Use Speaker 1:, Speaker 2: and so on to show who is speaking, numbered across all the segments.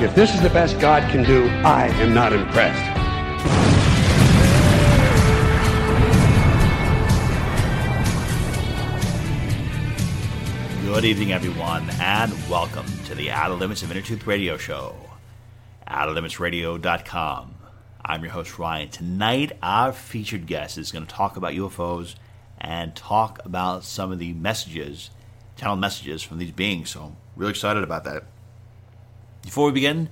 Speaker 1: If this is the best God can do, I am not impressed.
Speaker 2: Good evening, everyone, and welcome to the Outer Limits of Inner Truth Radio Show. OuterLimitsRadio.com. I'm your host, Ryan. Tonight, our featured guest is going to talk about UFOs and talk about some of the messages, channel messages from these beings. So, I'm really excited about that. Before we begin,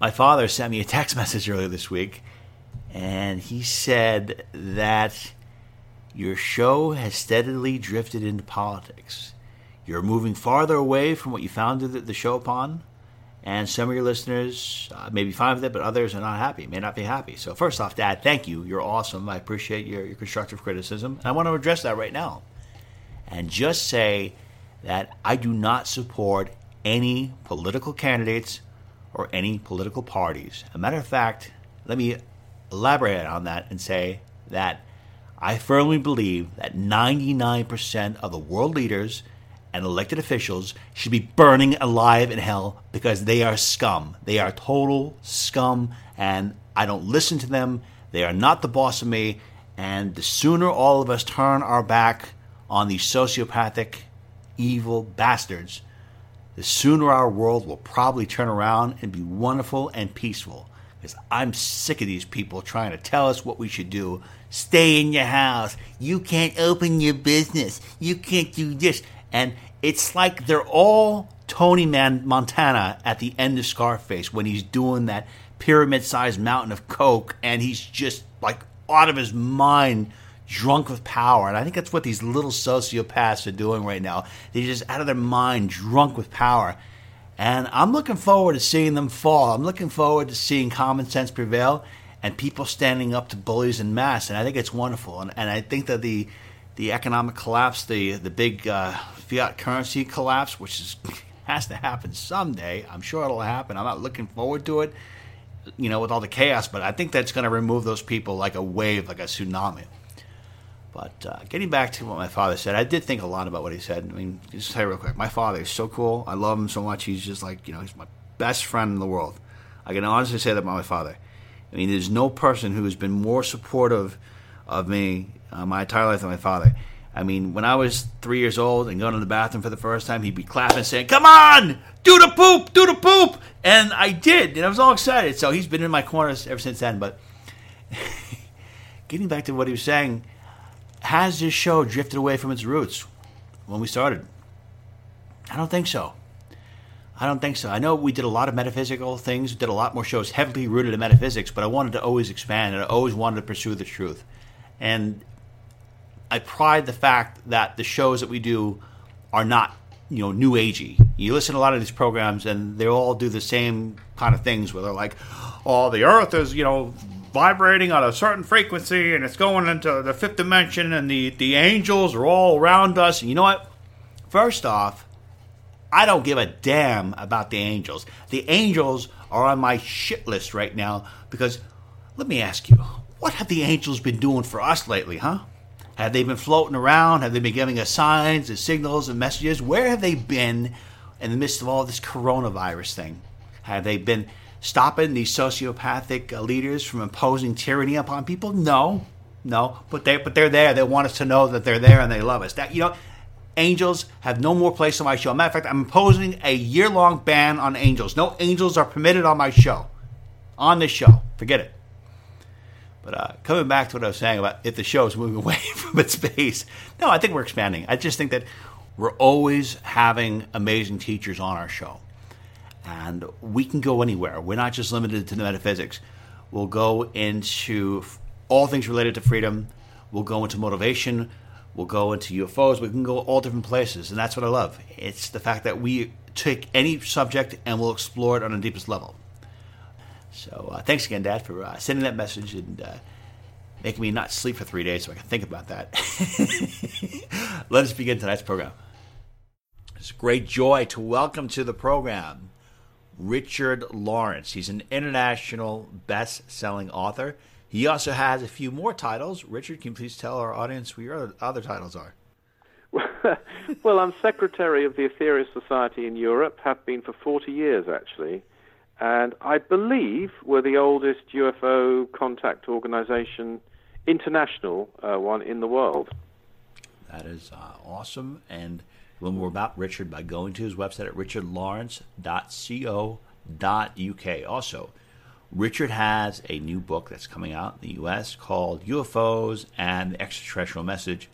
Speaker 2: my father sent me a text message earlier this week, and he said that your show has steadily drifted into politics. You're moving farther away from what you founded the show upon, and some of your listeners uh, may be fine with it, but others are not happy, may not be happy. So, first off, Dad, thank you. You're awesome. I appreciate your, your constructive criticism. And I want to address that right now and just say that I do not support any political candidates or any political parties. A matter of fact, let me elaborate on that and say that I firmly believe that 99% of the world leaders and elected officials should be burning alive in hell because they are scum. They are total scum, and I don't listen to them. They are not the boss of me. And the sooner all of us turn our back on these sociopathic, evil bastards, the sooner our world will probably turn around and be wonderful and peaceful. Because I'm sick of these people trying to tell us what we should do. Stay in your house. You can't open your business. You can't do this. And it's like they're all Tony Man- Montana at the end of Scarface when he's doing that pyramid sized mountain of coke and he's just like out of his mind drunk with power. And I think that's what these little sociopaths are doing right now. They're just out of their mind, drunk with power. And I'm looking forward to seeing them fall. I'm looking forward to seeing common sense prevail and people standing up to bullies in mass. And I think it's wonderful. And, and I think that the the economic collapse, the the big uh, fiat currency collapse, which is has to happen someday. I'm sure it'll happen. I'm not looking forward to it, you know, with all the chaos. But I think that's going to remove those people like a wave, like a tsunami. But uh, getting back to what my father said, I did think a lot about what he said. I mean, just tell you real quick, my father is so cool. I love him so much. He's just like, you know, he's my best friend in the world. I can honestly say that about my father. I mean, there's no person who has been more supportive of me uh, my entire life than my father. I mean, when I was three years old and going to the bathroom for the first time, he'd be clapping, and saying, "Come on, do the poop, do the poop," and I did, and I was all excited. So he's been in my corners ever since then. But getting back to what he was saying, has this show drifted away from its roots when we started? I don't think so. I don't think so. I know we did a lot of metaphysical things, did a lot more shows heavily rooted in metaphysics, but I wanted to always expand and I always wanted to pursue the truth. And I pride the fact that the shows that we do are not, you know, new agey. You listen to a lot of these programs, and they all do the same kind of things where they're like, "Oh, the Earth is, you know." Vibrating on a certain frequency, and it's going into the fifth dimension, and the, the angels are all around us. And you know what? First off, I don't give a damn about the angels. The angels are on my shit list right now because let me ask you, what have the angels been doing for us lately, huh? Have they been floating around? Have they been giving us signs and signals and messages? Where have they been in the midst of all this coronavirus thing? Have they been stopping these sociopathic uh, leaders from imposing tyranny upon people? No, no. But they but they're there. They want us to know that they're there and they love us. That you know, angels have no more place on my show. Matter of fact, I'm imposing a year long ban on angels. No angels are permitted on my show. On this show, forget it. But uh, coming back to what I was saying about if the show is moving away from its base, no, I think we're expanding. I just think that we're always having amazing teachers on our show. And we can go anywhere. We're not just limited to the metaphysics. We'll go into all things related to freedom. We'll go into motivation. We'll go into UFOs. We can go all different places. And that's what I love. It's the fact that we take any subject and we'll explore it on the deepest level. So uh, thanks again, Dad, for uh, sending that message and uh, making me not sleep for three days so I can think about that. Let us begin tonight's program. It's a great joy to welcome to the program Richard Lawrence. He's an international best selling author. He also has a few more titles. Richard, can you please tell our audience who your other titles are?
Speaker 3: well, I'm secretary of the Aetherius Society in Europe, have been for 40 years actually, and I believe we're the oldest UFO contact organization, international uh, one in the world.
Speaker 2: That is uh, awesome. And learn more about Richard by going to his website at richardlawrence.co.uk. Also, Richard has a new book that's coming out in the U.S. called UFOs and the Extraterrestrial Message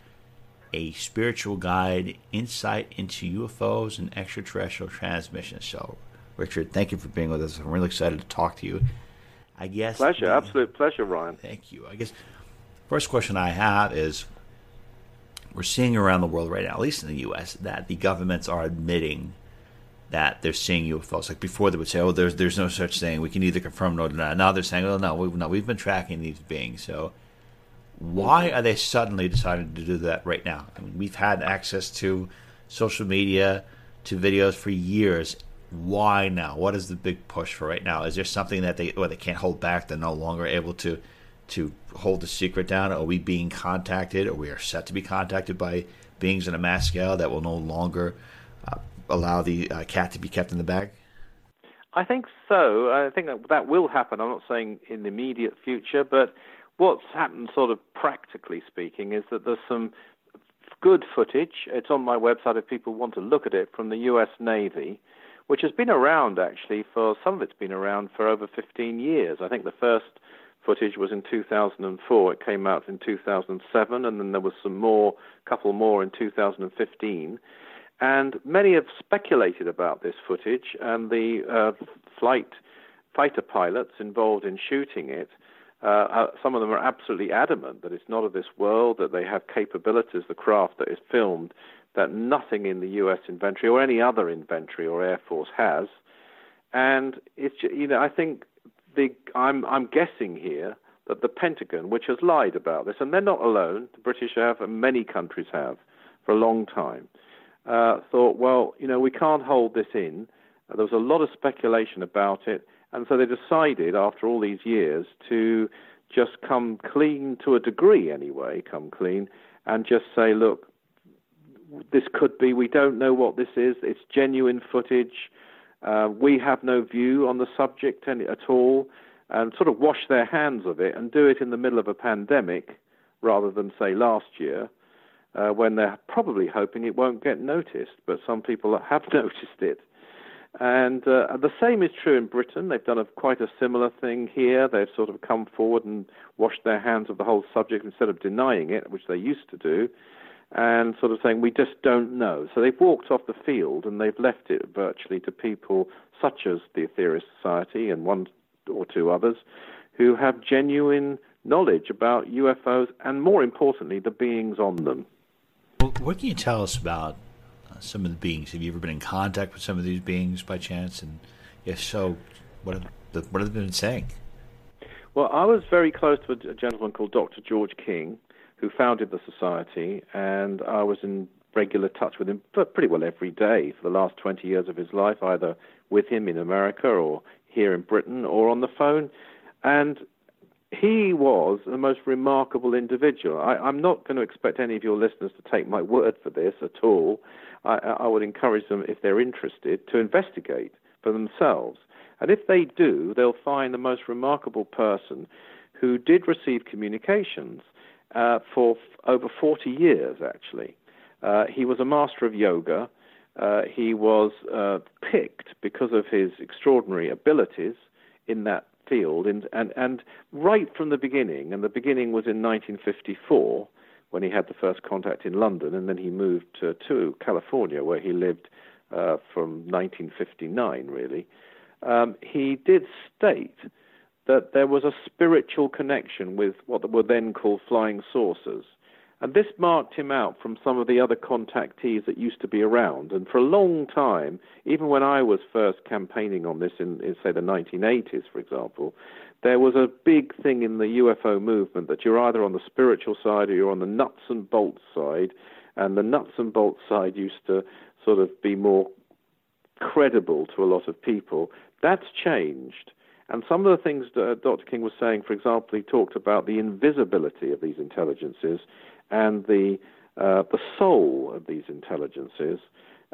Speaker 2: A Spiritual Guide Insight into UFOs and Extraterrestrial Transmissions. So, Richard, thank you for being with us. I'm really excited to talk to you. I guess.
Speaker 3: Pleasure, the, absolute pleasure, Ryan.
Speaker 2: Thank you. I guess first question I have is we're seeing around the world right now, at least in the U.S., that the governments are admitting that they're seeing UFOs. Like before, they would say, "Oh, there's there's no such thing. We can either confirm or deny." Now they're saying, "Oh, no, we've no, we've been tracking these beings." So, why are they suddenly deciding to do that right now? I mean, we've had access to social media, to videos for years. Why now? What is the big push for right now? Is there something that they or they can't hold back? They're no longer able to to hold the secret down? Are we being contacted, or we are set to be contacted by beings in a mass scale that will no longer uh, allow the uh, cat to be kept in the bag?
Speaker 3: I think so. I think that, that will happen. I'm not saying in the immediate future, but what's happened, sort of practically speaking, is that there's some good footage. It's on my website if people want to look at it from the U.S. Navy, which has been around actually for some of it's been around for over 15 years. I think the first footage was in 2004. It came out in 2007, and then there was some more, a couple more in 2015. And many have speculated about this footage, and the uh, flight fighter pilots involved in shooting it. Uh, some of them are absolutely adamant that it's not of this world, that they have capabilities, the craft that is filmed, that nothing in the U.S. inventory or any other inventory or Air Force has. And it's you know I think the I'm I'm guessing here that the Pentagon, which has lied about this, and they're not alone. The British have, and many countries have, for a long time, uh, thought, well, you know, we can't hold this in. Uh, there was a lot of speculation about it, and so they decided, after all these years, to just come clean to a degree, anyway, come clean, and just say, look, this could be. We don't know what this is. It's genuine footage. Uh, we have no view on the subject any, at all, and sort of wash their hands of it and do it in the middle of a pandemic rather than, say, last year, uh, when they're probably hoping it won't get noticed. But some people have noticed it. And uh, the same is true in Britain. They've done a, quite a similar thing here. They've sort of come forward and washed their hands of the whole subject instead of denying it, which they used to do and sort of saying, we just don't know. So they've walked off the field and they've left it virtually to people such as the Aetherius Society and one or two others who have genuine knowledge about UFOs and, more importantly, the beings on them.
Speaker 2: Well, what can you tell us about uh, some of the beings? Have you ever been in contact with some of these beings by chance? And if so, what have, the, what have they been saying?
Speaker 3: Well, I was very close to a gentleman called Dr. George King, who founded the society, and I was in regular touch with him pretty well every day for the last 20 years of his life, either with him in America or here in Britain or on the phone. And he was the most remarkable individual. I, am not going to expect any of your listeners to take my word for this at all. I, I would encourage them, if they're interested, to investigate for themselves. And if they do, they'll find the most remarkable person who did receive communications uh, for f- over 40 years, actually. Uh, he was a master of yoga. Uh, he was uh, picked because of his extraordinary abilities in that field, and, and, and right from the beginning, and the beginning was in 1954 when he had the first contact in London, and then he moved to, to California where he lived uh, from 1959, really. Um, he did state that there was a spiritual connection with what were then called flying saucers. And this marked him out from some of the other contactees that used to be around. And for a long time, even when I was first campaigning on this in, in say, the 1980s, for example, there was a big thing in the UFO movement that you're either on the spiritual side or you're on the nuts and bolts side. And the nuts and bolts side used to sort of be more credible to a lot of people. That's changed. And some of the things that Dr. King was saying, for example, he talked about the invisibility of these intelligences and the uh, the soul of these intelligences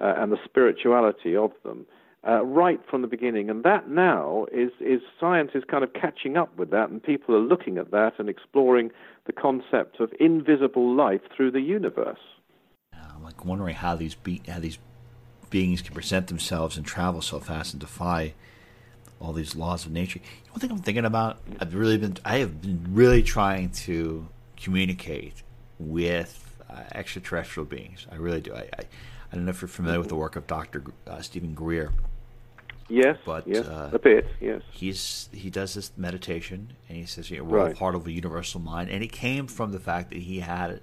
Speaker 3: uh, and the spirituality of them uh, right from the beginning. And that now is is science is kind of catching up with that, and people are looking at that and exploring the concept of invisible life through the universe.
Speaker 2: I'm like wondering how these be- how these beings can present themselves and travel so fast and defy all these laws of nature. You know, one thing I'm thinking about, I've really been, I have been really trying to communicate with uh, extraterrestrial beings. I really do. I, I, I, don't know if you're familiar with the work of Dr. Uh, Steven Greer.
Speaker 3: Yes,
Speaker 2: but
Speaker 3: yes,
Speaker 2: uh,
Speaker 3: a bit. Yes,
Speaker 2: he's he does this meditation, and he says you know, we're
Speaker 3: right.
Speaker 2: all part of a universal mind, and it came from the fact that he had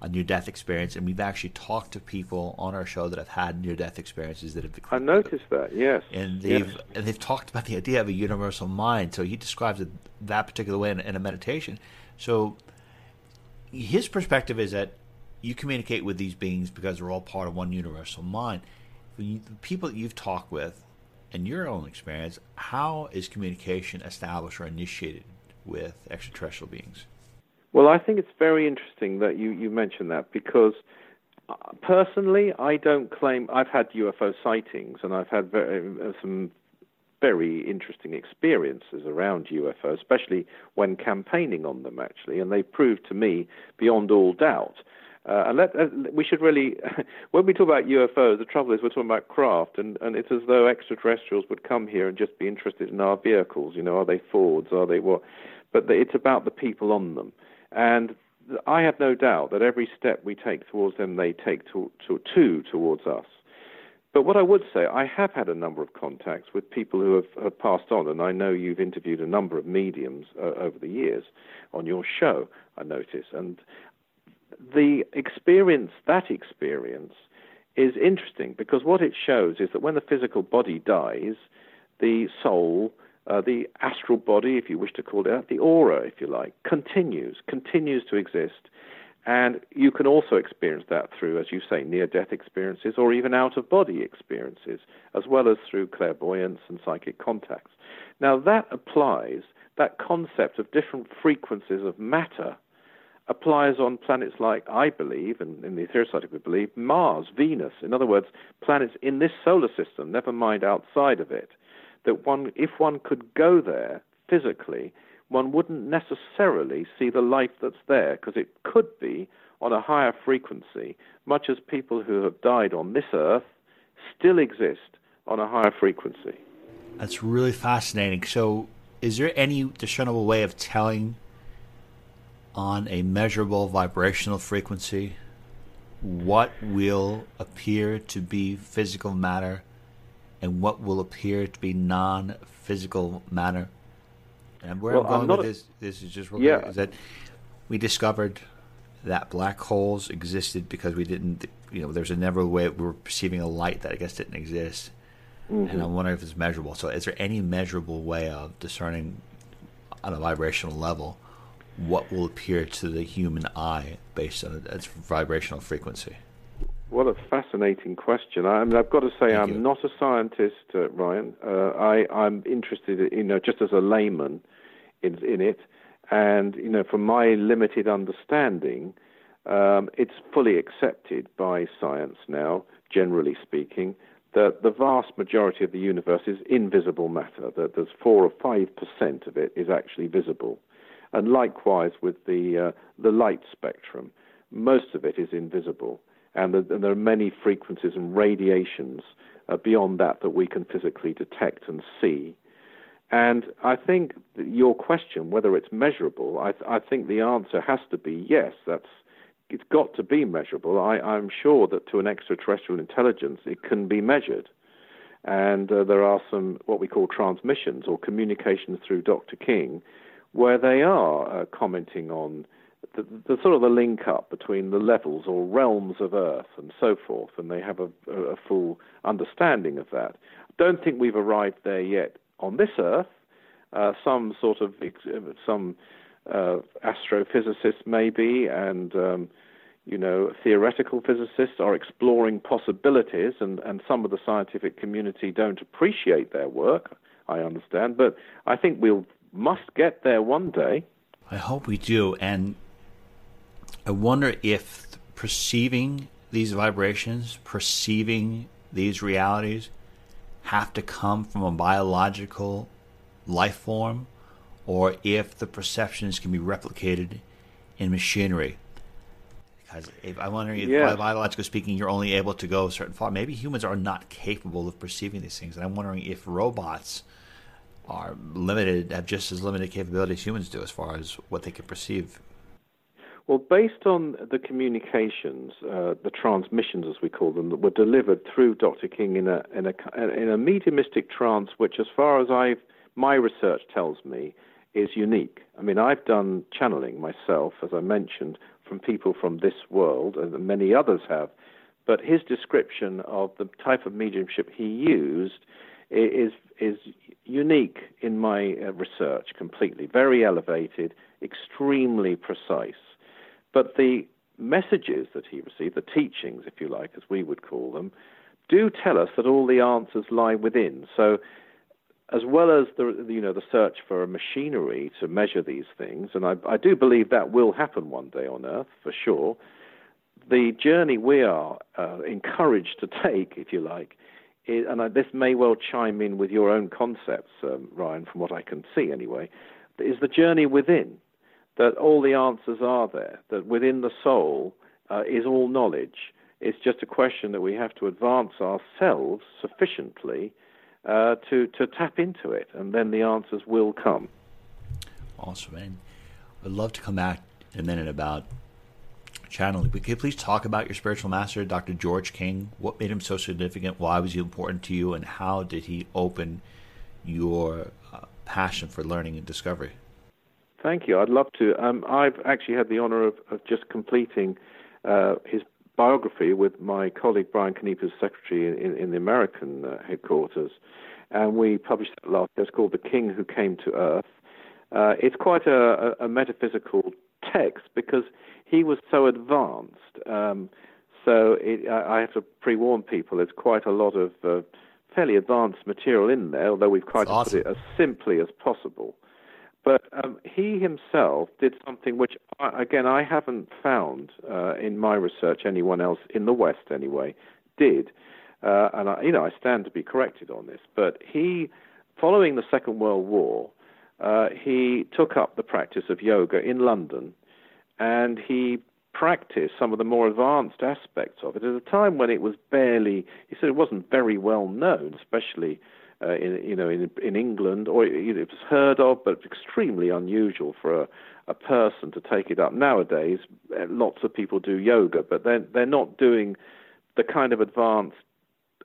Speaker 2: a near death experience, and we've actually talked to people on our show that have had near death experiences that have.
Speaker 3: I noticed that. Yes,
Speaker 2: and they've
Speaker 3: yes.
Speaker 2: and they've talked about the idea of a universal mind. So he describes it that particular way in, in a meditation. So his perspective is that you communicate with these beings because they're all part of one universal mind. You, the people that you've talked with, in your own experience, how is communication established or initiated with extraterrestrial beings?
Speaker 3: Well, I think it's very interesting that you, you mentioned that because uh, personally, I don't claim I've had UFO sightings and I've had very, uh, some very interesting experiences around UFO, especially when campaigning on them, actually, and they proved to me beyond all doubt. Uh, and let, uh, we should really, when we talk about UFOs, the trouble is we're talking about craft, and, and it's as though extraterrestrials would come here and just be interested in our vehicles. You know, are they Fords? Are they what? But the, it's about the people on them. And I have no doubt that every step we take towards them, they take to, to, two towards us. But what I would say, I have had a number of contacts with people who have, have passed on, and I know you've interviewed a number of mediums uh, over the years on your show, I notice. And the experience, that experience, is interesting because what it shows is that when the physical body dies, the soul, uh, the astral body, if you wish to call it that, the aura, if you like, continues, continues to exist. And you can also experience that through, as you say, near death experiences or even out of body experiences, as well as through clairvoyance and psychic contacts. Now, that applies, that concept of different frequencies of matter applies on planets like, I believe, and in the Aetherius Society we believe, Mars, Venus. In other words, planets in this solar system, never mind outside of it. That one, if one could go there physically, one wouldn't necessarily see the life that's there because it could be on a higher frequency, much as people who have died on this earth still exist on a higher frequency.
Speaker 2: That's really fascinating. So, is there any discernible way of telling on a measurable vibrational frequency what will appear to be physical matter and what will appear to be non physical matter? And where
Speaker 3: well,
Speaker 2: I'm going
Speaker 3: I'm
Speaker 2: with
Speaker 3: a,
Speaker 2: this, this is just
Speaker 3: yeah.
Speaker 2: is that we discovered that black holes existed because we didn't, you know, there's a never way we were perceiving a light that I guess didn't exist.
Speaker 3: Mm-hmm.
Speaker 2: And I'm wondering if it's measurable. So, is there any measurable way of discerning on a vibrational level what will appear to the human eye based on its vibrational frequency?
Speaker 3: What a fascinating question. I mean, I've got to say,
Speaker 2: Thank
Speaker 3: I'm
Speaker 2: you.
Speaker 3: not a scientist, uh, Ryan. Uh, I, I'm interested, in, you know, just as a layman in, in it. And, you know, from my limited understanding, um, it's fully accepted by science now, generally speaking, that the vast majority of the universe is invisible matter, that there's four or five percent of it is actually visible. And likewise with the, uh, the light spectrum, most of it is invisible and, the, and there are many frequencies and radiations uh, beyond that that we can physically detect and see. And I think your question, whether it's measurable, I, I think the answer has to be yes. That's it's got to be measurable. I, I'm sure that to an extraterrestrial intelligence, it can be measured. And uh, there are some what we call transmissions or communications through Dr. King, where they are uh, commenting on the, the, sort of the link up between the levels or realms of Earth and so forth, and they have a, a full understanding of that. Don't think we've arrived there yet on this Earth. Uh, some sort of some uh, astrophysicists maybe, and um, you know theoretical physicists are exploring possibilities, and, and some of the scientific community don't appreciate their work. I understand, but I think we'll must get there one day.
Speaker 2: I hope we do, and I wonder if perceiving these vibrations, perceiving these realities, have to come from a biological life form, or if the perceptions can be replicated in machinery. Because if, I'm wondering if, yeah. biologically speaking, you're only able to go a certain far. Maybe humans are not capable of perceiving these things, and I'm wondering if robots are limited, have just as limited capabilities humans do as far as what they can perceive
Speaker 3: well, based on the communications, uh, the transmissions, as we call them, that were delivered through Dr. King in a in a in a mediumistic trance, which, as far as I've my research tells me, is unique. I mean, I've done channeling myself, as I mentioned, from people from this world, and many others have. But his description of the type of mediumship he used is is unique in my uh, research completely. Very elevated, extremely precise. But the messages that he received, the teachings, if you like, as we would call them, do tell us that all the answers lie within. So, as well as the you know the search for a machinery to measure these things, and I, I do believe that will happen one day on Earth for sure. The journey we are uh, encouraged to take, if you like, is, and I, this may well chime in with your own concepts, um, Ryan, from what I can see anyway, is the journey within that all the answers are there, that within the soul uh, is all knowledge. It's just a question that we have to advance ourselves sufficiently uh, to, to tap into it, and then the answers will come.
Speaker 2: Awesome. And I'd love to come back in a minute about channeling. But could you please talk about your spiritual master, Dr. George King? What made him so significant? Why was he important to you? And how did he open your uh, passion for learning and discovery?
Speaker 3: Thank you. I'd love to. Um, I've actually had the honor of, of just completing uh, his biography with my colleague Brian Keneipp's secretary in, in the American uh, headquarters, and we published that last year. It's called The King Who Came to Earth. Uh, it's quite a, a, metaphysical text because he was so advanced. Um, so it, I, I, have to pre-warn people. There's quite a lot of uh, fairly advanced material in there, although we've tried to awesome. put it as simply as possible. But um, he himself did something which, again, I haven't found uh, in my research anyone else in the West anyway did, uh, and I, you know I stand to be corrected on this. But he, following the Second World War, uh, he took up the practice of yoga in London, and he practiced some of the more advanced aspects of it at a time when it was barely. He said it wasn't very well known, especially uh, in you know in in England, or you know, it was heard of, but extremely unusual for a, a person to take it up. Nowadays, uh, lots of people do yoga, but they're they're not doing the kind of advanced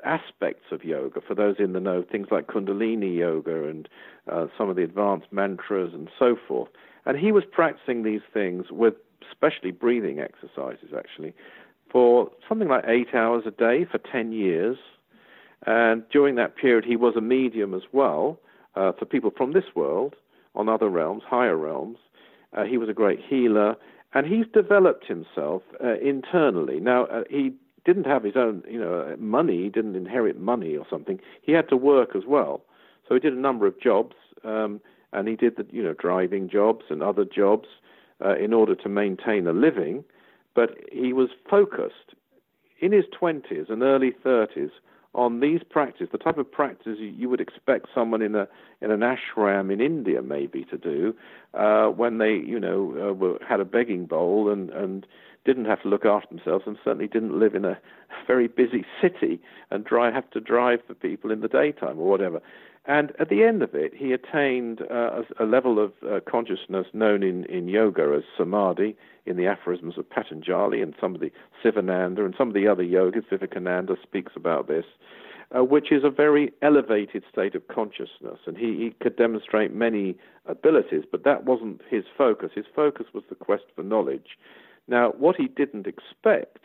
Speaker 3: aspects of yoga for those in the know, things like Kundalini yoga and uh, some of the advanced mantras and so forth. And he was practicing these things with especially breathing exercises actually for something like eight hours a day for 10 years and during that period, he was a medium as well uh, for people from this world on other realms, higher realms. Uh, he was a great healer, and he's developed himself uh, internally. Now, uh, he didn't have his own, you know, money. He didn't inherit money or something. He had to work as well. So he did a number of jobs, um, and he did the, you know, driving jobs and other jobs uh, in order to maintain a living. But he was focused in his 20s and early 30s on these practices, the type of practice you would expect someone in a in an ashram in India maybe to do, uh, when they you know uh, were, had a begging bowl and and didn't have to look after themselves and certainly didn't live in a very busy city and drive, have to drive for people in the daytime or whatever. And at the end of it, he attained uh, a, a, level of uh, consciousness known in, in yoga as samadhi, in the aphorisms of Patanjali and some of the Sivananda and some of the other yogas. Vivekananda speaks about this. uh, which is a very elevated state of consciousness. And he, he could demonstrate many abilities, but that wasn't his focus. His focus was the quest for knowledge. Now, what he didn't expect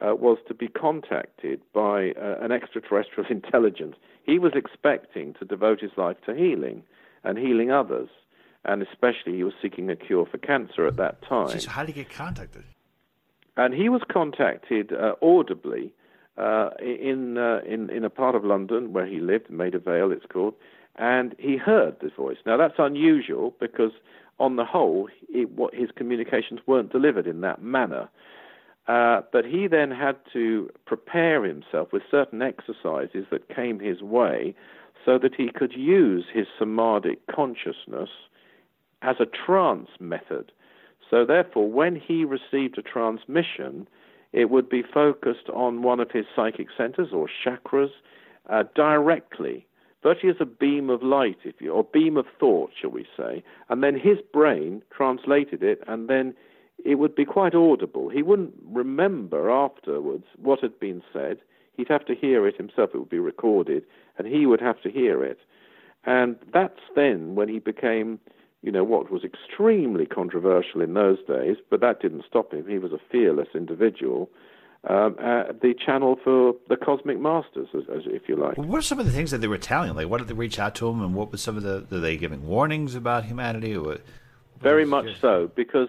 Speaker 3: uh, was to be contacted by uh, an extraterrestrial intelligence. He was expecting to devote his life to healing and healing others, and especially he was seeking a cure for cancer at that time.
Speaker 2: So how did he get contacted?
Speaker 3: And he was contacted uh, audibly uh, in, uh, in in a part of London where he lived, Maida Vale, it's called, and he heard this voice. Now that's unusual because, on the whole, it, what, his communications weren't delivered in that manner. Uh, but he then had to prepare himself with certain exercises that came his way so that he could use his samadhic consciousness as a trance method. So, therefore, when he received a transmission, it would be focused on one of his psychic centers or chakras uh, directly, virtually as a beam of light, if you, or beam of thought, shall we say. And then his brain translated it, and then it would be quite audible. He wouldn't remember afterwards what had been said. He'd have to hear it himself. It would be recorded, and he would have to hear it. And that's then when he became, you know, what was extremely controversial in those days, but that didn't stop him. He was a fearless individual. Um, uh, the channel for the cosmic masters, as, as, if you like.
Speaker 2: What are some of the things that they were telling? Like, what did they reach out to him, and what was some of the? Were they giving warnings about humanity? Or what,
Speaker 3: Very much so, because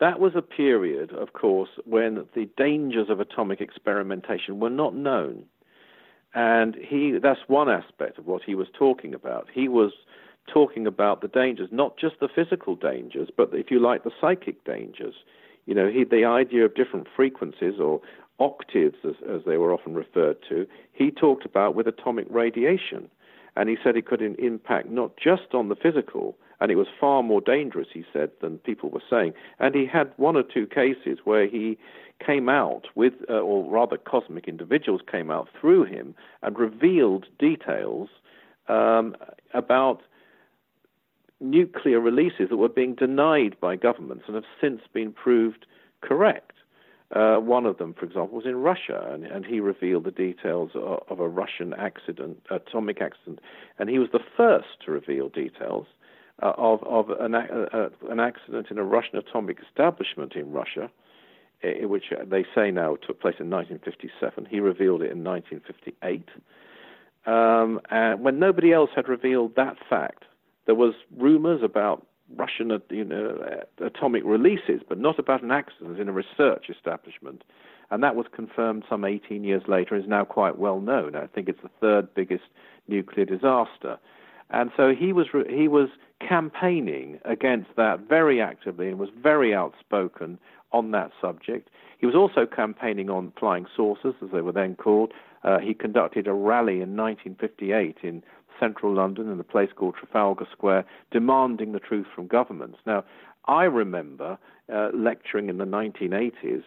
Speaker 3: that was a period, of course, when the dangers of atomic experimentation were not known. And he, that's one aspect of what he was talking about. He was talking about the dangers, not just the physical dangers, but if you like, the psychic dangers. You know, he, the idea of different frequencies or octaves, as, as they were often referred to, he talked about with atomic radiation. And he said it could impact not just on the physical, and it was far more dangerous, he said, than people were saying. And he had one or two cases where he came out with, uh, or rather, cosmic individuals came out through him and revealed details um, about nuclear releases that were being denied by governments and have since been proved correct. Uh, one of them, for example, was in Russia, and, and he revealed the details of, of, a Russian accident, atomic accident, and he was the first to reveal details uh, of, of an, uh, an accident in a Russian atomic establishment in Russia, which they say now took place in 1957. He revealed it in 1958. Um, and when nobody else had revealed that fact, there was rumors about Russian uh, you know, uh, atomic releases, but not about an accident in a research establishment. And that was confirmed some 18 years later and is now quite well known. I think it's the third biggest nuclear disaster. And so he was he was campaigning against that very actively and was very outspoken on that subject. He was also campaigning on flying saucers, as they were then called. Uh, he conducted a rally in 1958 in central London in a place called Trafalgar Square, demanding the truth from governments. Now, I remember uh, lecturing in the 1980s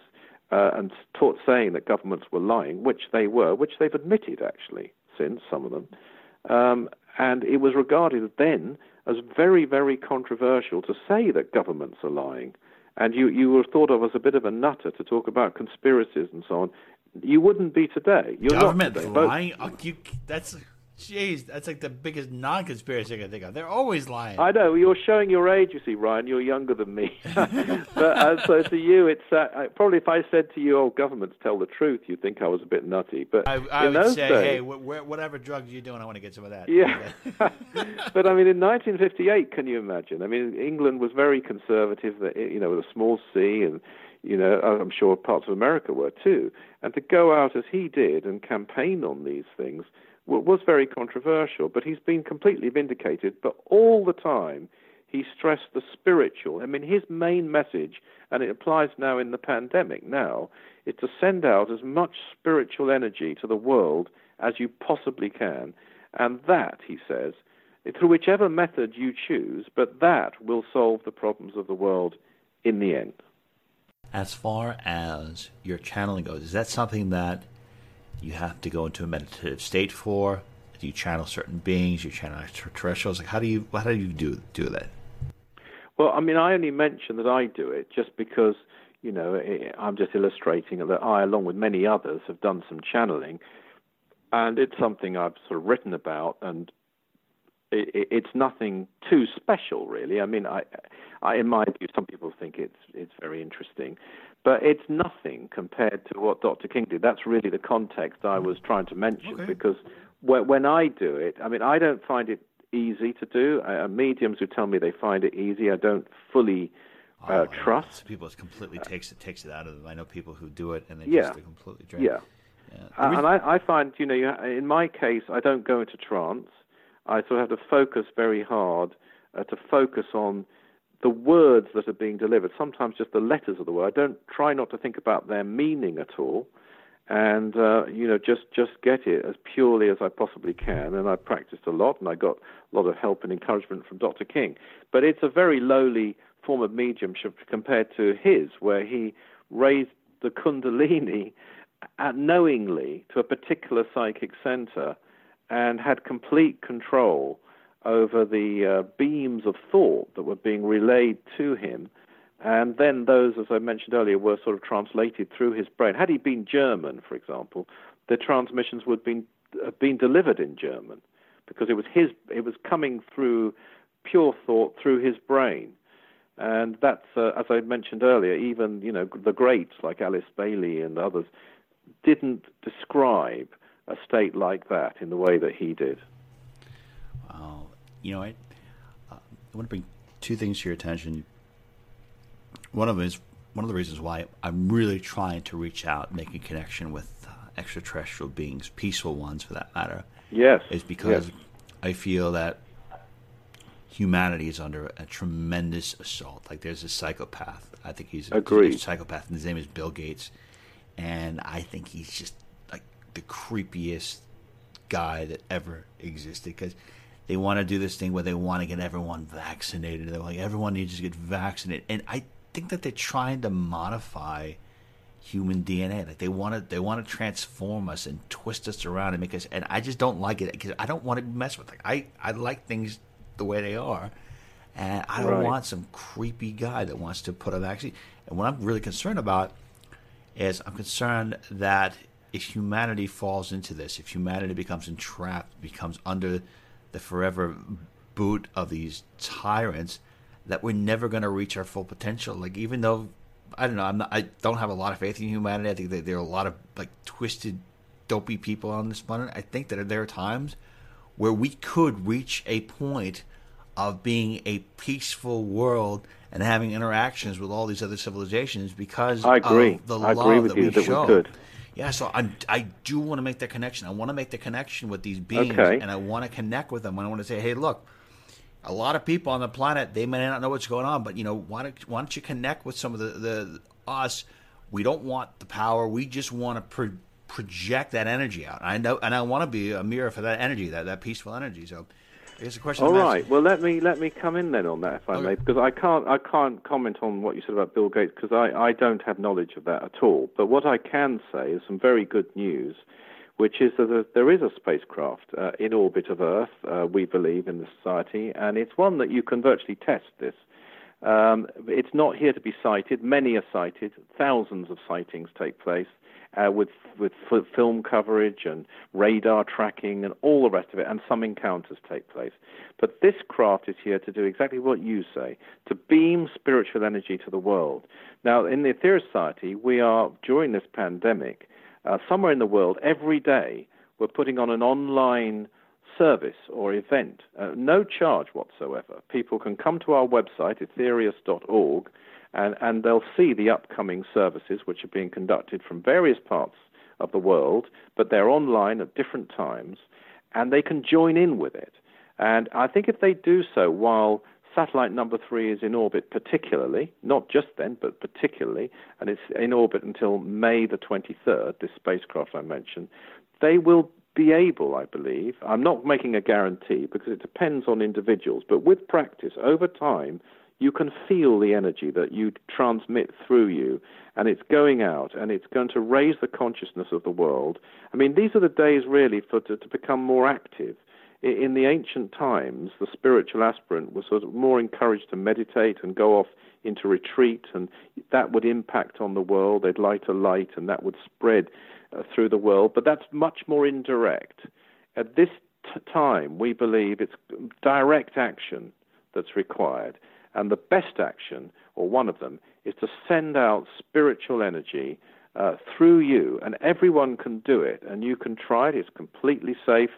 Speaker 3: uh, and taught saying that governments were lying, which they were, which they've admitted actually since some of them. Um, and it was regarded then as very, very controversial to say that governments are lying. And you, you were thought of as a bit of a nutter to talk about conspiracies and so on. You wouldn't be today. You're
Speaker 2: Government
Speaker 3: not today.
Speaker 2: lying? Oh, you, that's Jeez, that's like the biggest non-conspiracy I can think of. They're always lying.
Speaker 3: I know you're showing your age. You see, Ryan, you're younger than me. but uh, so to you, it's uh, probably if I said to you, "Oh, governments tell the truth," you'd think I was a bit nutty. But
Speaker 2: I, I would say,
Speaker 3: days,
Speaker 2: "Hey, wh- wh- whatever drugs you're doing, I want to get some of that."
Speaker 3: Yeah. but I mean, in 1958, can you imagine? I mean, England was very conservative. You know, with a small C and you know, I'm sure parts of America were too. And to go out as he did and campaign on these things was very controversial, but he's been completely vindicated. But all the time, he stressed the spiritual. I mean, his main message, and it applies now in the pandemic now, is to send out as much spiritual energy to the world as you possibly can. And that, he says, through whichever method you choose, but that will solve the problems of the world in the end.
Speaker 2: As far as your channeling goes, is that something that you have to go into a meditative state for? Do you channel certain beings? You channel extraterrestrials? Like how do you how do you do do that?
Speaker 3: Well, I mean, I only mention that I do it just because you know I'm just illustrating that I, along with many others, have done some channeling. and it's something I've sort of written about, and it, it's nothing too special, really. I mean, I, I, in my view, some people think it's it's very interesting, but it's nothing compared to what Dr. King did. That's really the context I was trying to mention
Speaker 2: Okay.
Speaker 3: because when, when I do it, I mean, I don't find it easy to do. Uh, mediums who tell me they find it easy, I don't fully uh,
Speaker 2: Oh,
Speaker 3: trust.
Speaker 2: People it completely takes it takes it out of them. I know people who do it and they
Speaker 3: Yeah.
Speaker 2: just completely drained.
Speaker 3: Yeah. Uh, and I, I find, you know, you, in my case, I don't go into trance. I sort of have to focus very hard uh, to focus on the words that are being delivered. Sometimes just the letters of the word. I don't try not to think about their meaning at all, and uh, you know, just just get it as purely as I possibly can. And I practiced a lot, and I got a lot of help and encouragement from Dr. King. But it's a very lowly form of mediumship compared to his, where he raised the Kundalini knowingly to a particular psychic center and had complete control over the uh, beams of thought that were being relayed to him. And then those, as I mentioned earlier, were sort of translated through his brain. Had he been German, for example, the transmissions would have been, been delivered in German because it was his, it was coming through pure thought through his brain. And that's, uh, as I mentioned earlier, even you know the greats like Alice Bailey and others didn't describe a state like that in the way that he did.
Speaker 2: Wow. You know, I, uh, I want to bring two things to your attention. One of them is one of the reasons why I'm really trying to reach out, make a connection with uh, extraterrestrial beings, peaceful ones for that matter,
Speaker 3: Yes,
Speaker 2: is because
Speaker 3: yes.
Speaker 2: I feel that humanity is under a tremendous assault. Like there's a psychopath. I think he's a, a psychopath, and his name is Bill Gates, and I think he's just the creepiest guy that ever existed because they want to do this thing where they want to get everyone vaccinated. They're like everyone needs to get vaccinated, and I think that they're trying to modify human DNA. Like they want to, they want to transform us and twist us around and make us. And I just don't like it because I don't want to mess with. Like I, I like things the way they are, and I don't
Speaker 3: Right.
Speaker 2: want some creepy guy that wants to put a vaccine. And what I'm really concerned about is I'm concerned that if humanity falls into this, if humanity becomes entrapped, becomes under the forever boot of these tyrants, that we're never going to reach our full potential. Like even though I don't know, I'm not, I don't have a lot of faith in humanity. I think that there are a lot of like twisted, dopey people on this planet. I think that there are times where we could reach a point of being a peaceful world and having interactions with all these other civilizations because
Speaker 3: I agree.
Speaker 2: of the
Speaker 3: I
Speaker 2: love
Speaker 3: agree with
Speaker 2: that
Speaker 3: you
Speaker 2: we
Speaker 3: that we could.
Speaker 2: Yeah, so I I do want to make that connection. I want to make the connection with these beings,
Speaker 3: Okay.
Speaker 2: and I want to connect with them. And I want to say, hey, look, a lot of people on the planet they may not know what's going on, but you know, why don't why don't you connect with some of the, the us? We don't want the power. We just want to pro- project that energy out. I know, and I want to be a mirror for that energy, that that peaceful energy. So, here's a question.
Speaker 3: All right. Well, let me let me come in then on that, if I
Speaker 2: Okay.
Speaker 3: may, because I can't I can't comment on what you said about Bill Gates because I, I don't have knowledge of that at all. But what I can say is some very good news, which is that there- there is a spacecraft uh, in orbit of Earth. Uh, we believe in the society, and it's one that you can virtually test this. Um, it's not here to be sighted. Many are sighted. Thousands of sightings take place uh, with with film coverage and radar tracking and all the rest of it, and some encounters take place. But this craft is here to do exactly what you say: to beam spiritual energy to the world. Now, in the Aetherius Society, we are during this pandemic, uh, somewhere in the world, every day, we're putting on an online service or event, uh, no charge whatsoever. People can come to our website, aetherius.org, and, and they'll see the upcoming services which are being conducted from various parts of the world, but they're online at different times, and they can join in with it. And I think if they do so while satellite number three is in orbit, particularly, not just then, but particularly, and it's in orbit until May the 23rd, this spacecraft I mentioned, they will be able, I believe, I'm not making a guarantee because it depends on individuals, but with practice over time, you can feel the energy that you transmit through you, and it's going out, and it's going to raise the consciousness of the world. I mean, these are the days really for to, to become more active. I- In the ancient times, the spiritual aspirant was sort of more encouraged to meditate and go off into retreat, and that would impact on the world. They'd light a light, and that would spread uh, through the world, but that's much more indirect. At this t- time, we believe it's direct action that's required. And the best action, or one of them, is to send out spiritual energy uh, through you. And everyone can do it, and you can try it. It's completely safe.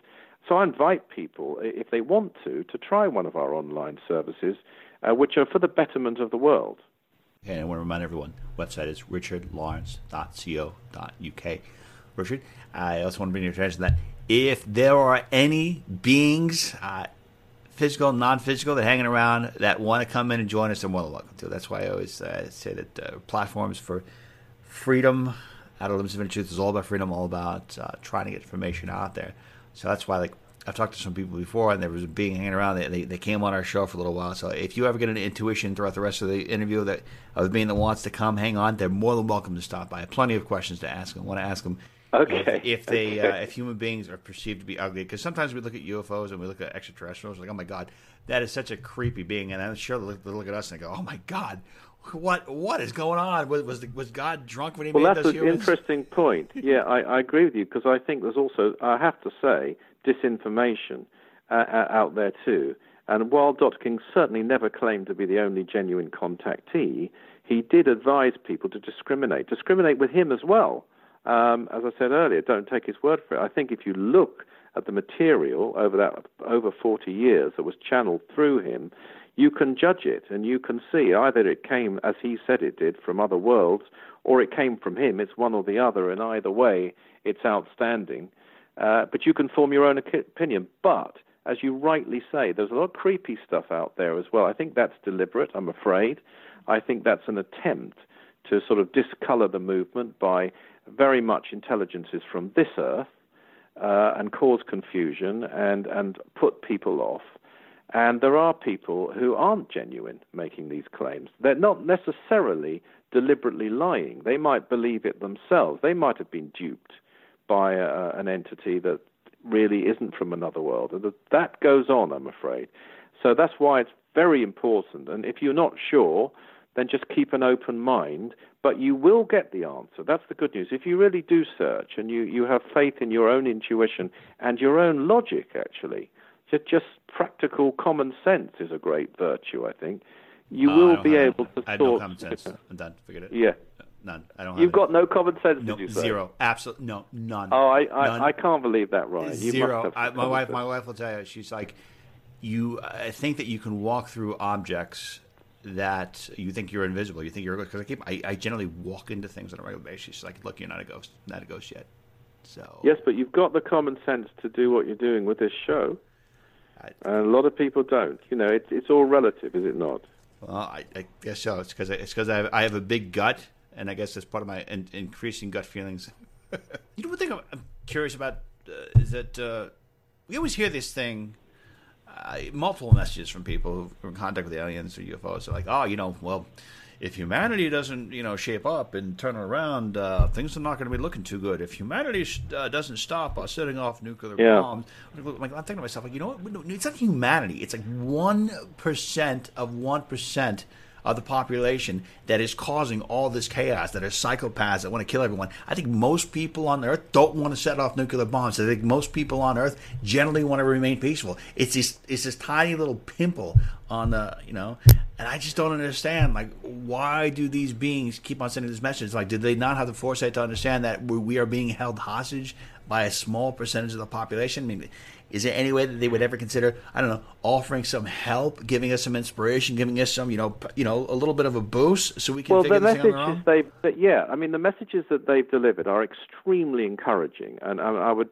Speaker 3: So I invite people, if they want to, to try one of our online services, uh, which are for the betterment of the world.
Speaker 2: Okay, I want to remind everyone, website is richardlawrence.co.uk. Richard, I also want to bring your attention that if there are any beings, uh, physical, non-physical, that are hanging around that want to come in and join us, they're more than welcome to. That's why I always uh, say that uh, platforms for freedom, Outer Limits of truth, is all about freedom, all about uh, trying to get information out there. So that's why, like, I've talked to some people before, and there was a being hanging around. They, they, they came on our show for a little while. So if you ever get an intuition throughout the rest of the interview that of being that wants to come, hang on. They're more than welcome to stop by. Plenty of questions to ask them. Want to ask them
Speaker 3: Okay.
Speaker 2: if, if they
Speaker 3: Okay.
Speaker 2: uh, if human beings are perceived to be ugly, because sometimes we look at UFOs and we look at extraterrestrials, like oh my god, that is such a creepy being, and I'm sure they look, they look at us and they go, oh my god, what what is going on? Was was, was God drunk when he
Speaker 3: Well,
Speaker 2: made
Speaker 3: that's an interesting point. Yeah, I, I agree with you because I think there's also, I have to say, disinformation uh, uh, out there too. And while Dr. King certainly never claimed to be the only genuine contactee, he did advise people to discriminate, discriminate with him as well. Um, as I said earlier, don't take his word for it. I think if you look at the material over that over 40 years that was channeled through him, you can judge it and you can see either it came as he said it did from other worlds or it came from him. It's one or the other, and either way, it's outstanding. Uh, but you can form your own opinion. But as you rightly say, there's a lot of creepy stuff out there as well. I think that's deliberate. I'm afraid. I think that's an attempt to sort of discolor the movement by very much intelligences from this earth uh, and cause confusion and, and put people off. And there are people who aren't genuine making these claims. They're not necessarily deliberately lying. They might believe it themselves. They might have been duped by uh, an entity that really isn't from another world. And that goes on, I'm afraid. So that's why it's very important. And if you're not sure, then just keep an open mind. But you will get the answer. That's the good news. If you really do search and you, you have faith in your own intuition and your own logic, actually, just, just practical common sense is a great virtue, I think. You
Speaker 2: Uh,
Speaker 3: will be able to
Speaker 2: I
Speaker 3: sort.
Speaker 2: common sense. I'm done. Forget it.
Speaker 3: Yeah.
Speaker 2: None. I don't.
Speaker 3: You've got no common sense,
Speaker 2: no
Speaker 3: you
Speaker 2: zero. Absolutely no. None.
Speaker 3: Oh, I,
Speaker 2: None.
Speaker 3: I, I can't believe that, Ryan. You
Speaker 2: Zero. I, my wife,
Speaker 3: sense.
Speaker 2: my wife will tell you. She's like, you. I think that you can walk through objects that you think you're invisible. You think you're because I keep. I, I generally walk into things on a regular basis. Like, look, you're not a ghost. Not a ghost yet. So
Speaker 3: Yes, but you've got the common sense to do what you're doing with this show.
Speaker 2: I-
Speaker 3: And a lot of people don't. You know, it's it's all relative, is it not?
Speaker 2: Well, I, I guess so. It's because it's because I have, I have a big gut, and I guess that's part of my in, increasing gut feelings. you know, one thing I'm, I'm curious about uh, is that uh, we always hear this thing, uh, multiple messages from people who are in contact with aliens or UFOs. They're like, oh, you know, well, if humanity doesn't, you know, shape up and turn around, uh, things are not going to be looking too good. If humanity uh, doesn't stop uh, setting off nuclear
Speaker 3: Yeah.
Speaker 2: bombs, I'm like, I'm thinking to myself, like, you know what? It's not humanity. It's like one percent of one percent of the population that is causing all this chaos. That are psychopaths that want to kill everyone. I think most people on Earth don't want to set off nuclear bombs. I think most people on Earth generally want to remain peaceful. It's this, it's this tiny little pimple on the, you know. And I just don't understand, like, why do these beings keep on sending this message? Like, did they not have the foresight to understand that we are being held hostage by a small percentage of the population? I mean, is there any way that they would ever consider, I don't know, offering some help, giving us some inspiration, giving us some, you know, you know, a little bit of a boost so we can
Speaker 3: Well,
Speaker 2: figure
Speaker 3: the
Speaker 2: this thing out
Speaker 3: messages they've, that, yeah, I mean, the messages that they've delivered are extremely encouraging. And I, I would,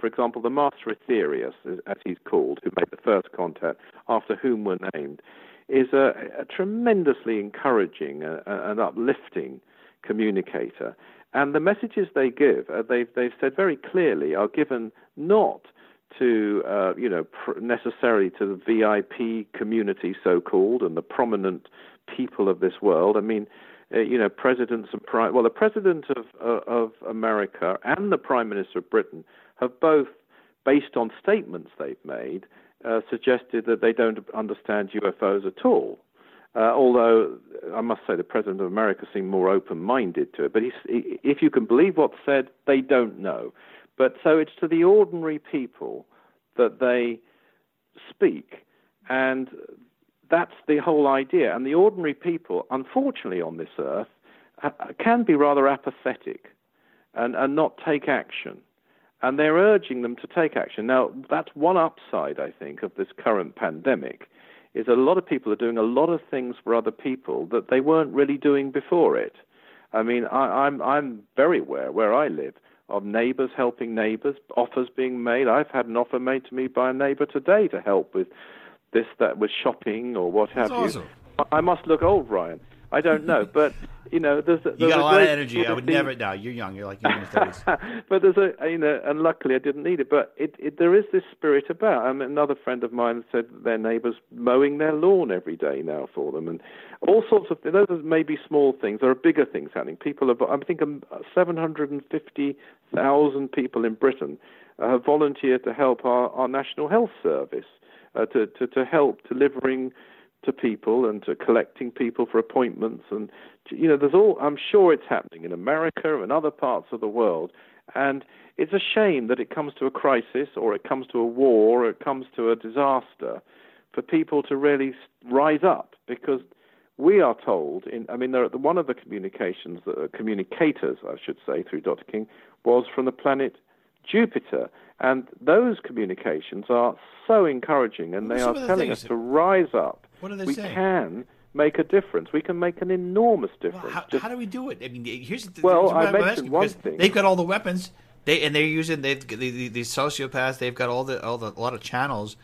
Speaker 3: for example, the Master Aetherius, as- as he's called, who made the first contact, after whom we're named, is a, a tremendously encouraging uh, and uplifting communicator. And the messages they give, uh, they've, they've said very clearly, are given not to, uh, you know, pr- necessarily to the VIP community, so-called, and the prominent people of this world. I mean, uh, you know, presidents and prime. Well, the president of uh, of America and the prime minister of Britain have both, based on statements they've made, uh, suggested that they don't understand UFOs at all. Uh, although I must say the president of America seemed more open-minded to it. But he, if you can believe what's said, they don't know. But so it's to the ordinary people that they speak, and that's the whole idea. And the ordinary people, unfortunately, on this earth, can be rather apathetic and, and not take action. And they're urging them to take action. Now, that's one upside, I think, of this current pandemic, is a lot of people are doing a lot of things for other people that they weren't really doing before it. I mean, I, I'm I'm very aware where I live of neighbours helping neighbours, offers being made. I've had an offer made to me by a neighbour today to help with this, that, with shopping or what have
Speaker 2: That's
Speaker 3: you. I must look old, Ryan. I don't know, but you know, there's, there's
Speaker 2: You got a lot of energy. I would
Speaker 3: thing-
Speaker 2: never. No, you're young. You're like you're in your thirties.
Speaker 3: but there's a you know, and luckily I didn't need it. But it, it there is this spirit about. I mean, another friend of mine said their neighbours mowing their lawn every day now for them, and all sorts of. Those are maybe small things. There are bigger things happening. People are. I think um, 750,000 people in Britain have volunteered to help our, our National Health Service uh, to, to to help delivering to people and to collecting people for appointments and you know there's all I'm sure it's happening in America and other parts of the world. And it's a shame that it comes to a crisis or it comes to a war or it comes to a disaster for people to really rise up because we are told in I mean there are, one of the communications that uh, communicators I should say through Dr King was from the planet Jupiter. And those communications are so encouraging and they
Speaker 2: some
Speaker 3: are telling us to rise up
Speaker 2: What are they
Speaker 3: we
Speaker 2: saying?
Speaker 3: can make a difference. We can make an enormous difference.
Speaker 2: How,
Speaker 3: Just-
Speaker 2: how do we do it? I mean, here's the
Speaker 3: Well, I
Speaker 2: I'm
Speaker 3: mentioned one thing.
Speaker 2: They've got all the weapons. They and they're using they've the, the, sociopaths. They've got all the all the a lot of channels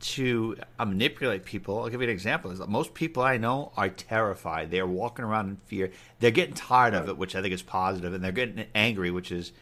Speaker 2: to uh, manipulate people. I'll give you an example. Most people I know are terrified. They're walking around in fear. They're getting tired of it, which I think is positive, and they're getting angry, which is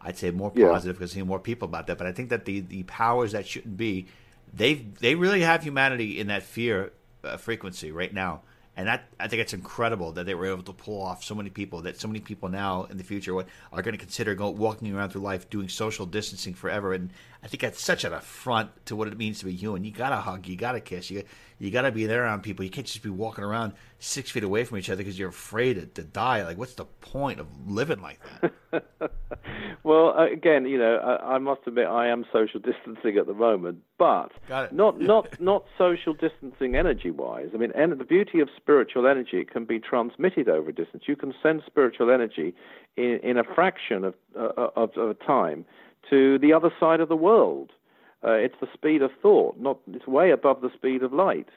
Speaker 2: I'd say more positive because seeing more people about that. But I think that the, the powers that shouldn't be, they they really have humanity in that fear uh, frequency right now, and that I think it's incredible that they were able to pull off so many people. That so many people now in the future are going to consider go, walking around through life doing social distancing forever, and I think that's such an affront to what it means to be human. You gotta hug, you gotta kiss, you you gotta be there around people. You can't just be walking around six feet away from each other because you're afraid to, to die. Like, what's the point of living like that?
Speaker 3: well, uh, again, you know, I, I must admit I am social distancing at the moment, but not not not social distancing energy-wise. I mean, en- the beauty of spiritual energy it can be transmitted over distance. You can send spiritual energy in, in a fraction of, uh, of of time to the other side of the world. Uh, it's the speed of thought, not it's way above the speed of light.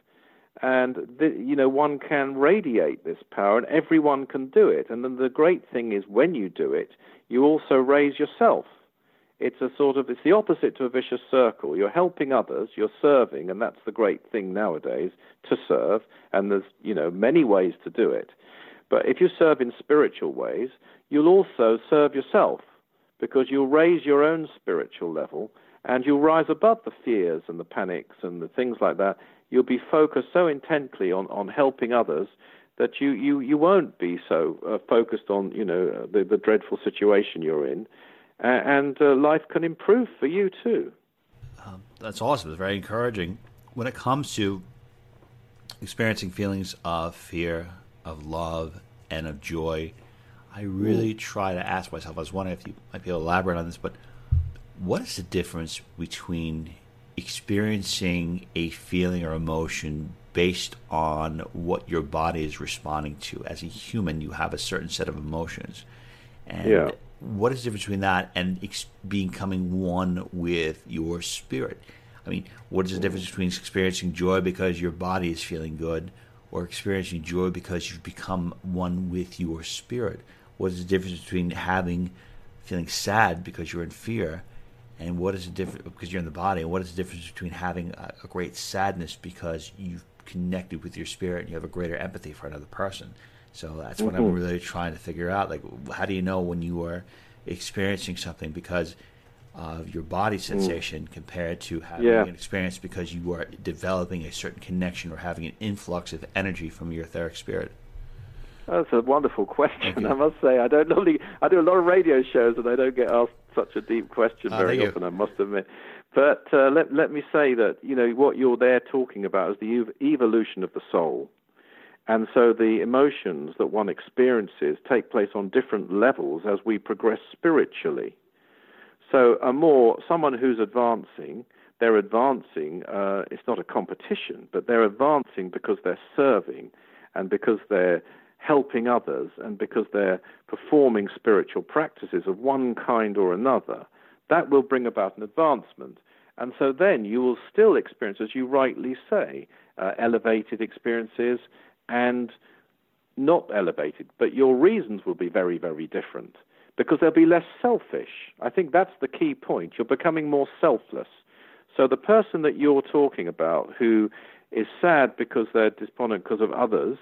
Speaker 3: And you know, one can radiate this power, and everyone can do it. And then the great thing is, when you do it, you also raise yourself. It's a sort of it's the opposite to a vicious circle. You're helping others, you're serving, and that's the great thing nowadays to serve. And there's you know many ways to do it. But if you serve in spiritual ways, you'll also serve yourself because you'll raise your own spiritual level and you'll rise above the fears and the panics and the things like that. You'll be focused so intently on, on helping others that you, you, you won't be so uh, focused on you know uh, the, the dreadful situation you're in, uh, and uh, life can improve for you too.
Speaker 2: That's awesome. It's very encouraging. When it comes to experiencing feelings of fear, of love, and of joy, I really try to ask myself. I was wondering if you might be able to elaborate on this, but what is the difference between experiencing a feeling or emotion based on what your body is responding to? As a human, you have a certain set of emotions. And
Speaker 3: Yeah.
Speaker 2: what is the difference between that and ex- becoming one with your spirit? I mean, what is the difference between experiencing joy because your body is feeling good or experiencing joy because you've become one with your spirit? What is the difference between having feeling sad because you're in fear and what is the difference because you're in the body and what is the difference between having a, a great sadness because you've connected with your spirit and you have a greater empathy for another person so that's what i'm mm-hmm. really trying to figure out like how do you know when you are experiencing something because of your body mm. sensation compared to having
Speaker 3: Yeah.
Speaker 2: an experience because you are developing a certain connection or having an influx of energy from your etheric spirit
Speaker 3: That's a wonderful question. I must say, I don't normally. I do a lot of radio shows, and I don't get asked such a deep question very often. I must admit. But uh, let let me say that you know what you're there talking about is the ev- evolution of the soul, And so the emotions that one experiences take place on different levels as we progress spiritually. So a more someone who's advancing, they're advancing. Uh, it's not a competition, but they're advancing because they're serving, and because they're helping others, and because they're performing spiritual practices of one kind or another. That will bring about an advancement. And so then you will still experience, as you rightly say, uh, elevated experiences and not elevated, but your reasons will be very, very different because they'll be less selfish. I think that's the key point. You're becoming more selfless. So the person that you're talking about who is sad because they're despondent because of others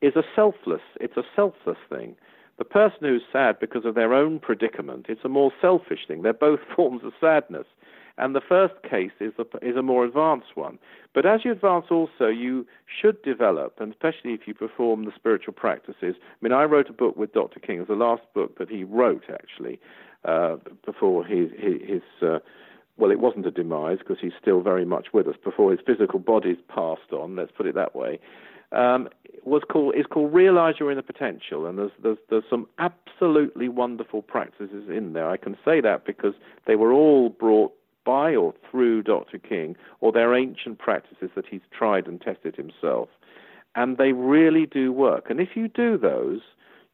Speaker 3: is a selfless, it's a selfless thing. The person who's sad because of their own predicament, it's a more selfish thing. They're both forms of sadness. And the first case is a, is a more advanced one. But as you advance, also, you should develop, and especially if you perform the spiritual practices. I mean, I wrote a book with Dr. King. It was the last book that he wrote, actually, uh, before his, his uh, well, it wasn't a demise because he's still very much with us, before his physical body's passed on, let's put it that way. Um, was called is called realize your inner potential, and there's there's there's some absolutely wonderful practices in there. I can say that because they were all brought by or through Dr. King, or their ancient practices that he's tried and tested himself. And they really do work. And if you do those,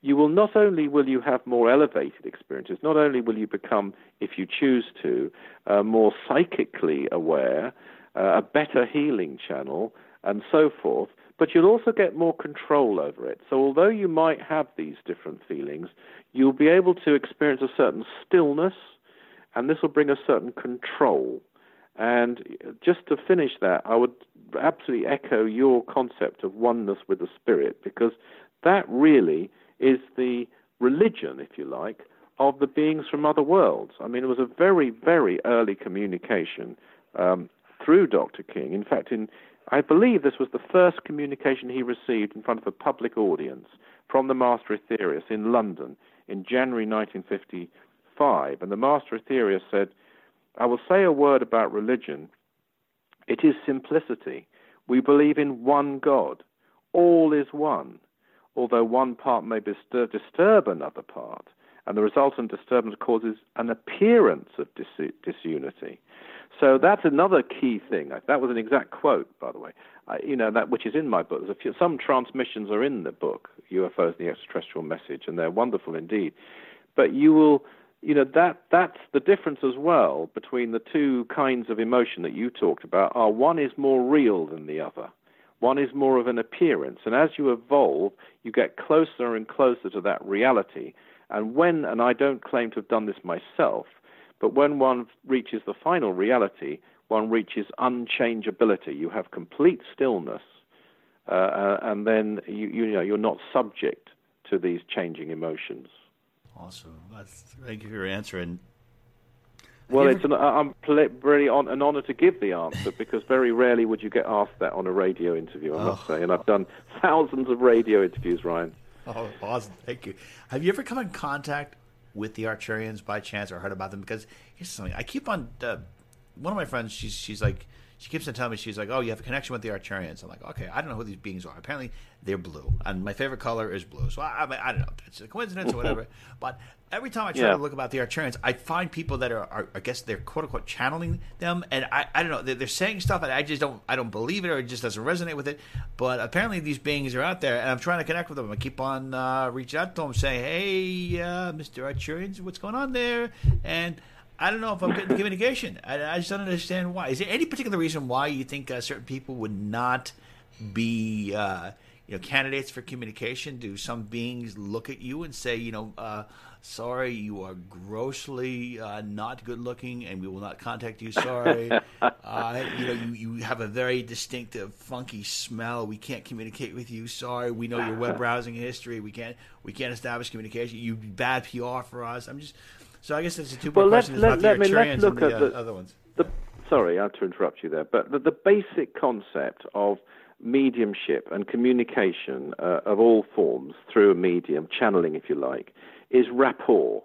Speaker 3: you will not only will you have more elevated experiences, not only will you become, if you choose to, uh, more psychically aware, uh, a better healing channel, and so forth, but you'll also get more control over it. So although you might have these different feelings, you'll be able to experience a certain stillness and this will bring a certain control. And just to finish that, I would absolutely echo your concept of oneness with the Spirit, because that really is the religion, if you like, of the beings from other worlds. I mean, it was a very, very early communication um, through Dr. King. In fact, in I believe this was the first communication he received in front of a public audience from the Master Aetherius in London in January 1955. And the Master Aetherius said, I will say a word about religion. It is simplicity. We believe in one God. All is one, although one part may disturb another part, and the resultant disturbance causes an appearance of dis- disunity. So that's another key thing. That was an exact quote, by the way. Uh, you know that which is in my book. There's a few, some transmissions are in the book, UFOs and the Extraterrestrial Message, and they're wonderful indeed. But you will you know that that's the difference as well between the two kinds of emotion that you talked about are one is more real than the other one is more of an appearance and as you evolve you get closer and closer to that reality and when and I don't claim to have done this myself but when one reaches the final reality one reaches unchangeability you have complete stillness uh, uh and then you, you know you're not subject to these changing emotions
Speaker 2: Awesome. That's, thank you for your answer. And
Speaker 3: well, it's an, I'm really on, an honour to give the answer because very rarely would you get asked that on a radio interview. I must oh. say, and I've done thousands of radio interviews, Ryan.
Speaker 2: Oh, awesome! Thank you. Have you ever come in contact with the Arcturians by chance or heard about them? Because here's something I keep on. Uh, one of my friends, she's she's like she keeps on telling me she's like, "Oh, you have a connection with the Arcturians." I'm like, "Okay, I don't know who these beings are. Apparently, they're blue, and my favorite color is blue. So I, I, I don't know, it's a coincidence or whatever." but every time I try yeah. to look about the Arcturians, I find people that are, are, I guess, they're quote unquote channeling them, and I, I don't know, they're, they're saying stuff, and I just don't, I don't believe it, or it just doesn't resonate with it. But apparently, these beings are out there, and I'm trying to connect with them. I keep on uh, reaching out to them, saying, "Hey, uh, Mr. Arcturians, what's going on there?" and I don't know if I'm getting the communication. I, I, just don't understand why. Is there any particular reason why you think uh, certain people would not be, uh, you know, candidates for communication? Do some beings look at you and say, you know, uh, sorry, you are grossly uh, not good looking, and we will not contact you. Sorry, uh, you know, you, you have a very distinctive, funky smell. We can't communicate with you. Sorry, we know your web browsing history. We can't we can't establish communication. You bad PR for us. I'm just so I guess it's a two-part well, question. Let, let, let, let's look at the, the, other ones.
Speaker 3: The, sorry, I have to interrupt you there, but the, the basic concept of mediumship and communication uh, of all forms through a medium, channeling if you like, is rapport.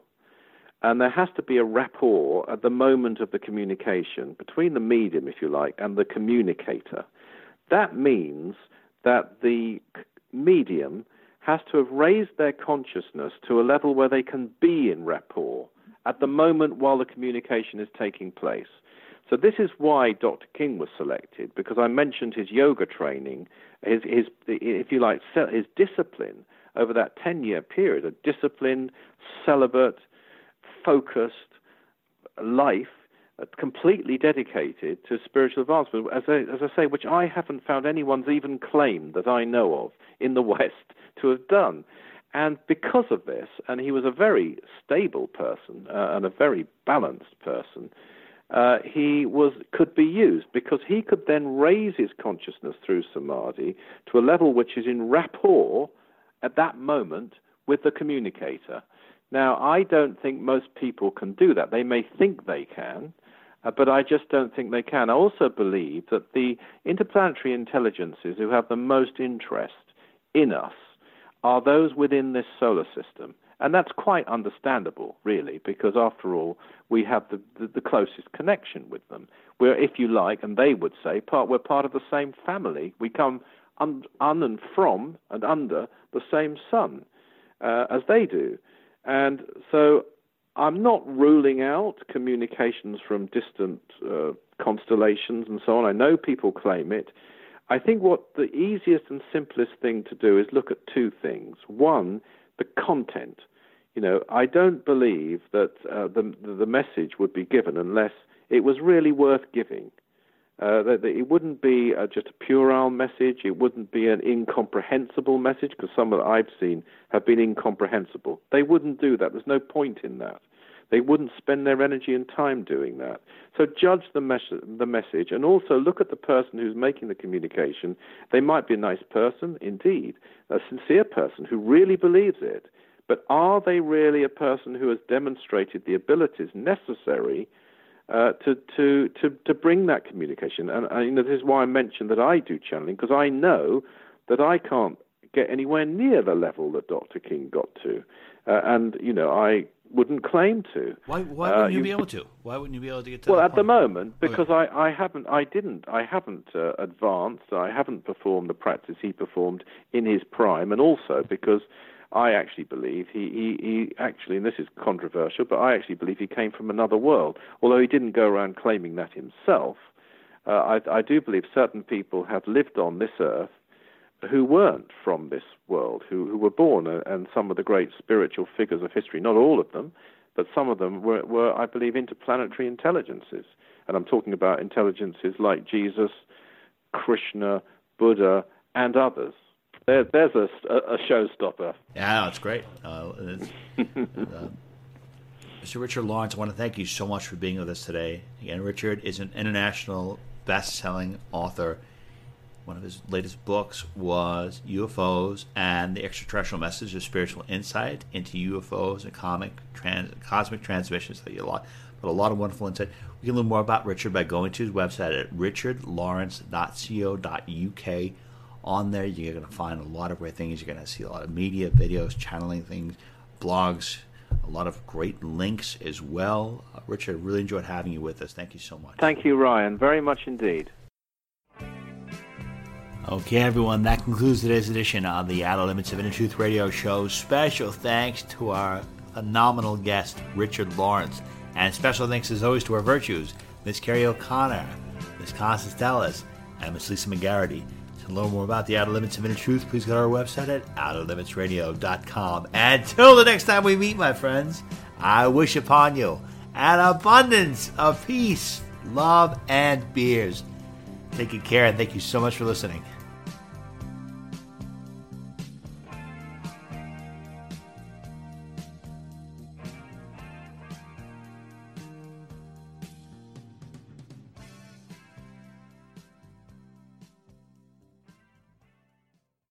Speaker 3: And there has to be a rapport at the moment of the communication between the medium, if you like, and the communicator. That means that the medium has to have raised their consciousness to a level where they can be in rapport at the moment while the communication is taking place. So this is why Dr. King was selected because I mentioned his yoga training, his, his if you like, his discipline over that 10-year period, a disciplined, celibate, focused life uh, completely dedicated to spiritual advancement, as I, as I say, which I haven't found anyone's even claimed that I know of in the West to have done. And because of this, and he was a very stable person uh, and a very balanced person, uh, he was could be used because he could then raise his consciousness through samadhi to a level which is in rapport at that moment with the communicator. Now, I don't think most people can do that. They may think they can, uh, but I just don't think they can. I also believe that the interplanetary intelligences who have the most interest in us are those within this solar system. And that's quite understandable, really, because after all, we have the, the, the, closest connection with them. We're, if you like, and they would say, part, we're part of the same family. We come un, un and from and under the same sun uh, as they do. And so I'm not ruling out communications from distant uh, constellations and so on. I know people claim it. I think what the easiest and simplest thing to do is look at two things. One, the content. You know, I don't believe that uh, the the message would be given unless it was really worth giving. Uh, that, that, it wouldn't be uh, just a puerile message. It wouldn't be an incomprehensible message because some that I've seen have been incomprehensible. They wouldn't do that. There's no point in that. They wouldn't spend their energy and time doing that. So judge the, mes- the message and also look at the person who's making the communication. They might be a nice person, indeed, a sincere person who really believes it. But are they really a person who has demonstrated the abilities necessary uh, to, to, to, to bring that communication? And, and you know, this is why I mentioned that I do channeling, because I know that I can't get anywhere near the level that Dr. King got to. Uh, and, you know, I wouldn't claim to.
Speaker 2: Why, why wouldn't uh, you, you, be able to? Why wouldn't you be able to get to
Speaker 3: Well, at
Speaker 2: point?
Speaker 3: the moment, because I, I haven't, I didn't, I haven't uh, advanced, I haven't performed the practice he performed in his prime, and also because I actually believe he, he, he actually, and this is controversial, but I actually believe he came from another world. Although he didn't go around claiming that himself, uh, I, I do believe certain people have lived on this earth who weren't from this world, who, who were born, and some of the great spiritual figures of history, not all of them, but some of them were, were, I believe, interplanetary intelligences. And I'm talking about intelligences like Jesus, Krishna, Buddha, and others. There, there's a, a, showstopper.
Speaker 2: Yeah, that's great. Uh, uh, Mr. Richard Lawrence, I want to thank you so much for being with us today. Again, Richard is an international best-selling author one of his latest books was UFOs and the extraterrestrial message of spiritual insight into UFOs and comic trans, cosmic transmissions. So you a lot, but a lot of wonderful insight. We can learn more about Richard by going to his website at richardlawrence.co.uk. On there, you're going to find a lot of great things. You're going to see a lot of media, videos, channeling things, blogs, a lot of great links as well. Uh, Richard, really enjoyed having you with us. Thank you so much.
Speaker 3: Thank you, Ryan. Very much indeed.
Speaker 2: Okay, everyone, that concludes today's edition of the Outer Limits of Inner Truth Radio Show. Special thanks to our phenomenal guest, Richard Lawrence. And special thanks, as always, to our virtues, Miss Carrie O'Connor, Miss Constance Dallas, and Miss Lisa McGarity. To learn more about the Outer Limits of Inner Truth, please go to our website at outerlimitsradio.com. Until the next time we meet, my friends, I wish upon you an abundance of peace, love, and beers. Take good care, and thank you so much for listening.